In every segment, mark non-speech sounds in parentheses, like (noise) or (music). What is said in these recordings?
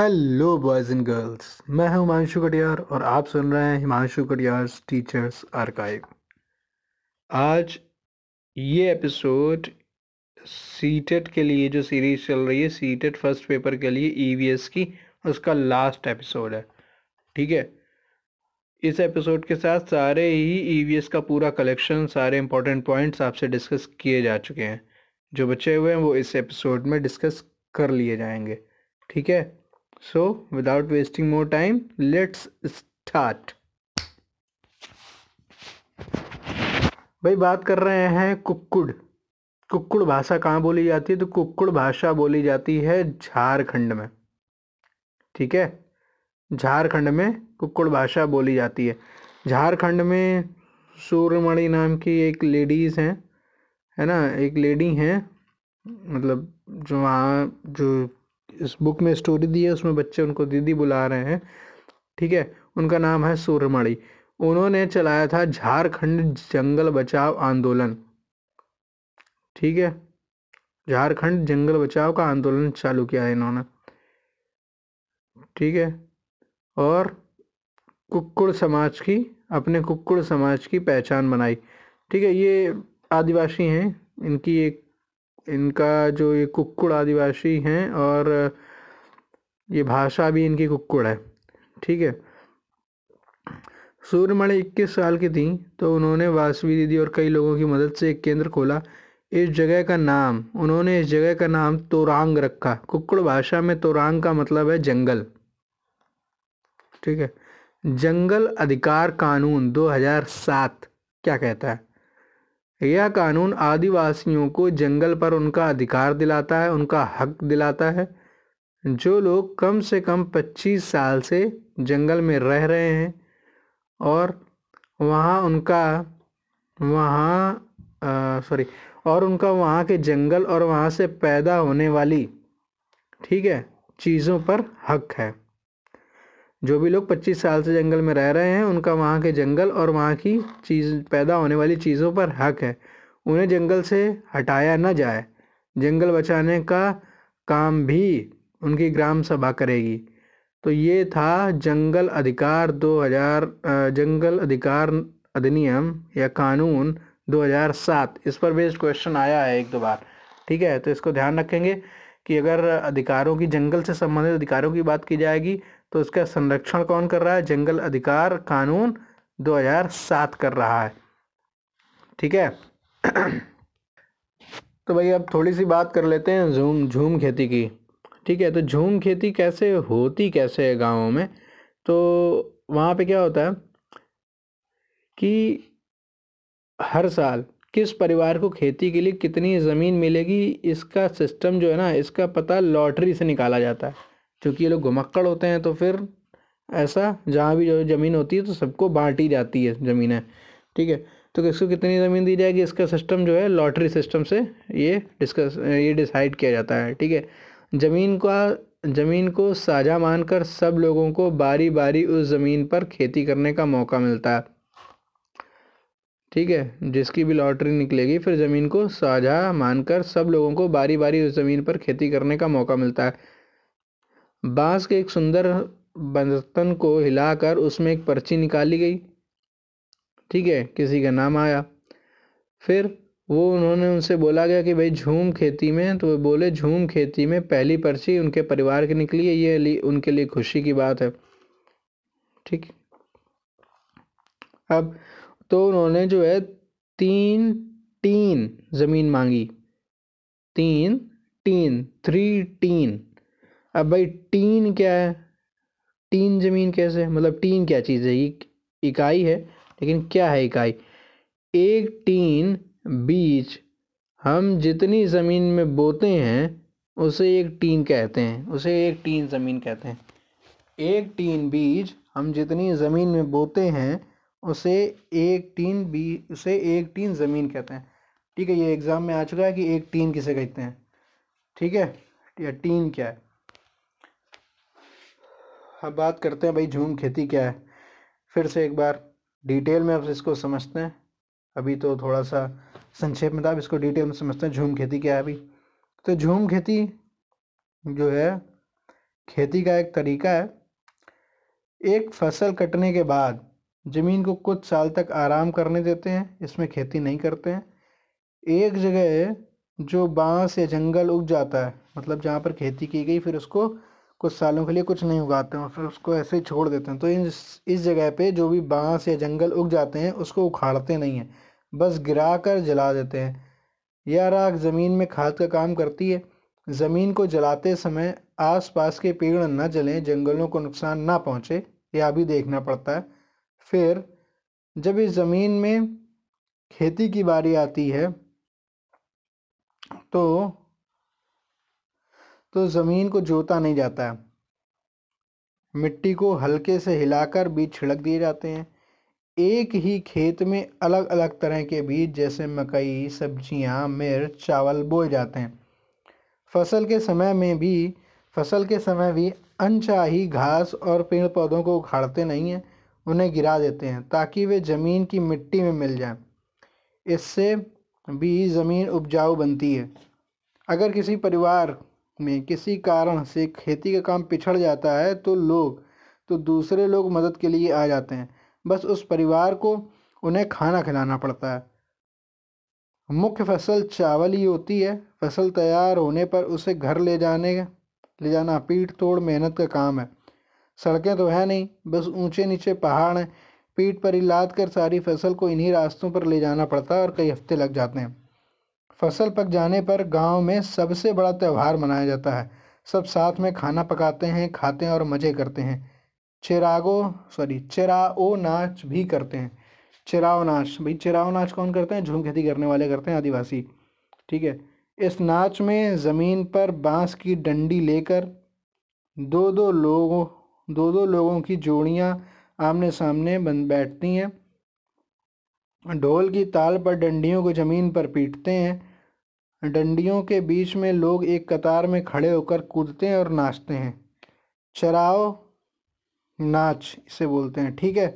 Hello boys and girls मैं हूँ हिमांशु कटियार और आप सुन रहे हैं हिमांशु कटियार टीचर्स आर्काइव आज ये एपिसोड सीटेट के लिए जो सीरीज़ चल रही है सीटेट फ़र्स्ट पेपर के लिए ईवीएस की, उसका लास्ट एपिसोड है। ठीक है? इस एपिसोड के साथ सारे ही ईवीएस का पूरा कलेक्शन सारे इंपॉर्टेंट पॉइंट्स आपसे डिस्कस किए जा चुके हैं। जो बचे हुए हैं वो इस एपिसोड में डिस्कस कर लिए जाएँगे। ठीक है? So without wasting more time let's start भाई, बात कर रहे हैं कुक्कुड़। कुक्कुड़ भाषा कहाँ बोली जाती है? तो कुक्कुड़ भाषा बोली जाती है झारखंड में। ठीक है? झारखंड में कुक्कुड़ भाषा बोली जाती है। झारखंड में सूर्यमणि नाम की एक लेडीज़ हैं, है ना? एक लेडी हैं मतलब जो वहाँ जो इस बुक में स्टोरी दी है, उसमें बच्चे उनको दीदी बुला रहे हैं। ठीक है? उनका नाम है सूर्यमणि उन्होंने चलाया था झारखंड जंगल बचाव आंदोलन। ठीक है? झारखंड जंगल बचाव का आंदोलन चालू किया है इन्होंने। ठीक है? और कुक्कुड़ समाज की, अपने कुक्कुड़ समाज की पहचान बनाई। ठीक है? ये आदिवासी हैं, इनकी एक इनका जो ये कुक्कुड़ आदिवासी हैं और ये भाषा भी इनकी कुक्कुड़ है, ठीक है? सूर्यमणि इक्कीस साल की थी तो उन्होंने वासवी दीदी और कई लोगों की मदद से एक केंद्र खोला। इस जगह का नाम, उन्होंने इस जगह का नाम तोरांग रखा। कुक्कुड़ भाषा में तोरांग का मतलब है जंगल, ठीक है? जंगल अधिकार कानून 2007 क्या कहता है? यह कानून आदिवासियों को जंगल पर उनका अधिकार दिलाता है, उनका हक दिलाता है। जो लोग कम से कम 25 साल से जंगल में रह रहे हैं और वहाँ उनका, वहाँ सॉरी और उनका वहाँ के जंगल और वहाँ से पैदा होने वाली, ठीक है, चीज़ों पर हक है। जो भी लोग 25 साल से जंगल में रह रहे हैं, उनका वहाँ के जंगल और वहाँ की चीज़, पैदा होने वाली चीज़ों पर हक है। उन्हें जंगल से हटाया न जाए। जंगल बचाने का काम भी उनकी ग्राम सभा करेगी। तो ये था जंगल अधिकार 2000 जंगल अधिकार अधिनियम या कानून 2007 इस पर बेस्ड क्वेश्चन आया है एक दो बार। ठीक है? तो इसको ध्यान रखेंगे कि अगर अधिकारों की, जंगल से संबंधित अधिकारों की बात की जाएगी तो इसका संरक्षण कौन कर रहा है? जंगल अधिकार कानून 2007 कर रहा है। ठीक है? (clears throat) तो भाई अब थोड़ी सी बात कर लेते हैं झूम झूम खेती की। ठीक है तो झूम खेती कैसे होती, कैसे है गाँवों में? तो वहाँ पे क्या होता है कि हर साल किस परिवार को खेती के लिए कितनी ज़मीन मिलेगी, इसका सिस्टम जो है ना, इसका पता लॉटरी से निकाला जाता है। क्योंकि ये लोग घुमक्कड़ होते हैं तो फिर ऐसा जहाँ भी जो ज़मीन होती है तो सबको बांटी जाती है ज़मीनें ठीक है? तो किसको कितनी ज़मीन दी जाएगी? इसका सिस्टम जो है लॉटरी सिस्टम से ये डिस्कस ये डिसाइड किया जाता है, ठीक है? ज़मीन का, ज़मीन को साझा मानकर सब लोगों को बारी बारी उस ज़मीन पर खेती करने का मौका मिलता है, ठीक है? जिसकी भी लॉटरी निकलेगी, फिर ज़मीन को साझा मानकर सब लोगों को बारी बारी उस ज़मीन पर खेती करने का मौका मिलता है। बाँस के एक सुंदर बर्तन को हिलाकर उसमें एक पर्ची निकाली गई। ठीक है, किसी का नाम आया। फिर वो उन्होंने उनसे बोला गया कि भाई झूम खेती में तो वो बोले, झूम खेती में पहली पर्ची उनके परिवार की निकली है, ये लिए उनके लिए खुशी की बात है। ठीक। अब तो उन्होंने जो है तीन टीन ज़मीन मांगी। तीन टीन थ्री टीन। अब भाई टीन क्या है? टीन ज़मीन कैसे? मतलब टीन क्या चीज़ है? ये इकाई है, लेकिन क्या है इकाई? एक टीन बीज हम जितनी ज़मीन में बोते हैं, उसे एक टीन कहते हैं, उसे एक टीन ज़मीन कहते हैं। एक टीन बीज हम जितनी ज़मीन में बोते हैं, उसे एक टीन बी, उसे एक टीन ज़मीन कहते हैं। ठीक है, ये एग्ज़ाम में आ चुका है कि एक टीन किसे कहते हैं? ठीक है, या टीन क्या है? अब बात करते हैं भाई झूम खेती क्या है। फिर से एक बार डिटेल में अब इसको समझते हैं। अभी तो थोड़ा सा संक्षेप में था अब इसको डिटेल में समझते हैं झूम खेती क्या है अभी। तो झूम खेती जो है, खेती का एक तरीका है। एक फ़सल कटने के बाद ज़मीन को कुछ साल तक आराम करने देते हैं, इसमें खेती नहीं करते हैं। एक जगह जो बाँस या जंगल उग जाता है मतलब जहाँ पर खेती की गई, फिर उसको कुछ सालों के लिए कुछ नहीं उगाते हैं, फिर उसको ऐसे ही छोड़ देते हैं। तो इन इस जगह पे जो भी बाँस या जंगल उग जाते हैं, उसको उखाड़ते नहीं हैं, बस गिरा कर जला देते हैं। यह राख ज़मीन में खाद का काम करती है। ज़मीन को जलाते समय आसपास के पेड़ न जलें, जंगलों को नुकसान ना पहुँचे, यह भी देखना पड़ता है। फिर जब इस ज़मीन में खेती की बारी आती है तो तो ज़मीन को जोता नहीं जाता है। मिट्टी को हल्के से हिलाकर बीज छिड़क दिए जाते हैं। एक ही खेत में अलग अलग तरह के बीज जैसे मकई सब्ज़ियाँ, मिर्च चावल बोए जाते हैं। फ़सल के समय में भी फ़सल के समय भी अनचाही घास और पेड़ पौधों को उखाड़ते नहीं हैं उन्हें गिरा देते हैं ताकि वे ज़मीन की मिट्टी में मिल जाएँ। इससे भी ज़मीन उपजाऊ बनती है। अगर किसी परिवार में किसी कारण से खेती का काम पिछड़ जाता है तो लोग तो दूसरे लोग मदद के लिए आ जाते हैं। बस उस परिवार को उन्हें खाना खिलाना पड़ता है। मुख्य फ़सल चावल ही होती है। फ़सल तैयार होने पर उसे घर ले जाने, ले जाना पीठ तोड़ मेहनत का काम है। सड़कें तो है नहीं, बस ऊँचे नीचे पहाड़ हैं। पीठ पर ही लाद कर सारी फ़सल को इन्हीं रास्तों पर ले जाना पड़ता है और कई हफ़्ते लग जाते हैं। फ़सल पक जाने पर गाँव में सबसे बड़ा त्यौहार मनाया जाता है। सब साथ में खाना पकाते हैं, खाते हैं और मज़े करते हैं। चिरागो सॉरी चिराओ नाच भी करते हैं। चिराओ नाच भाई चिराओ नाच कौन करते हैं? झूम खेती करने वाले करते हैं आदिवासी। ठीक है, इस नाच में ज़मीन पर बाँस की डंडी लेकर दो दो लोगों, दो दो लोगों की जोड़ियाँ आमने सामने बन, बैठती हैं। ढोल की ताल पर डंडियों को ज़मीन पर पीटते हैं। डंडियों के बीच में लोग एक कतार में खड़े होकर कूदते हैं और नाचते हैं। चराओ, नाच, इसे बोलते हैं, ठीक है?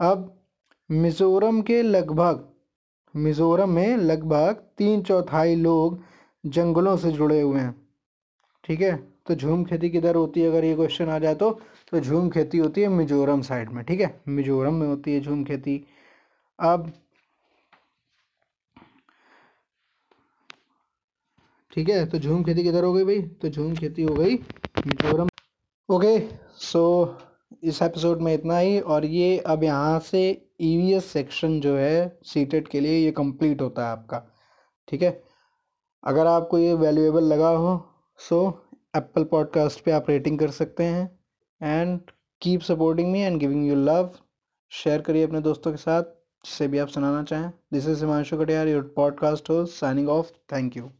अब, मिज़ोरम के लगभग, मिज़ोरम में लगभग तीन चौथाई लोग जंगलों से जुड़े हुए हैं, ठीक है? तो झूम खेती किधर होती है? अगर ये क्वेश्चन आ जाए तो तो झूम खेती होती है मिजोरम साइड में, ठीक है? मिजोरम में होती है झूम खेती। अब ठीक है? तो झूम खेती किधर हो गई भाई? तो झूम खेती हो गई मिजोरम ओके सो इस एपिसोड में इतना ही और ये अब यहाँ से ईवीएस सेक्शन जो है सीटेड के लिए ये कंप्लीट होता है आपका। ठीक है? अगर आपको ये वैल्यूएबल लगा हो सो एप्पल पॉडकास्ट पे आप रेटिंग कर सकते हैं and keep supporting me and giving you love share करिए अपने दोस्तों के साथ जिसे भी आप सुनाना चाहें। This is Himanshu Katiyar your podcast हो साइनिंग ऑफ़ थैंक यू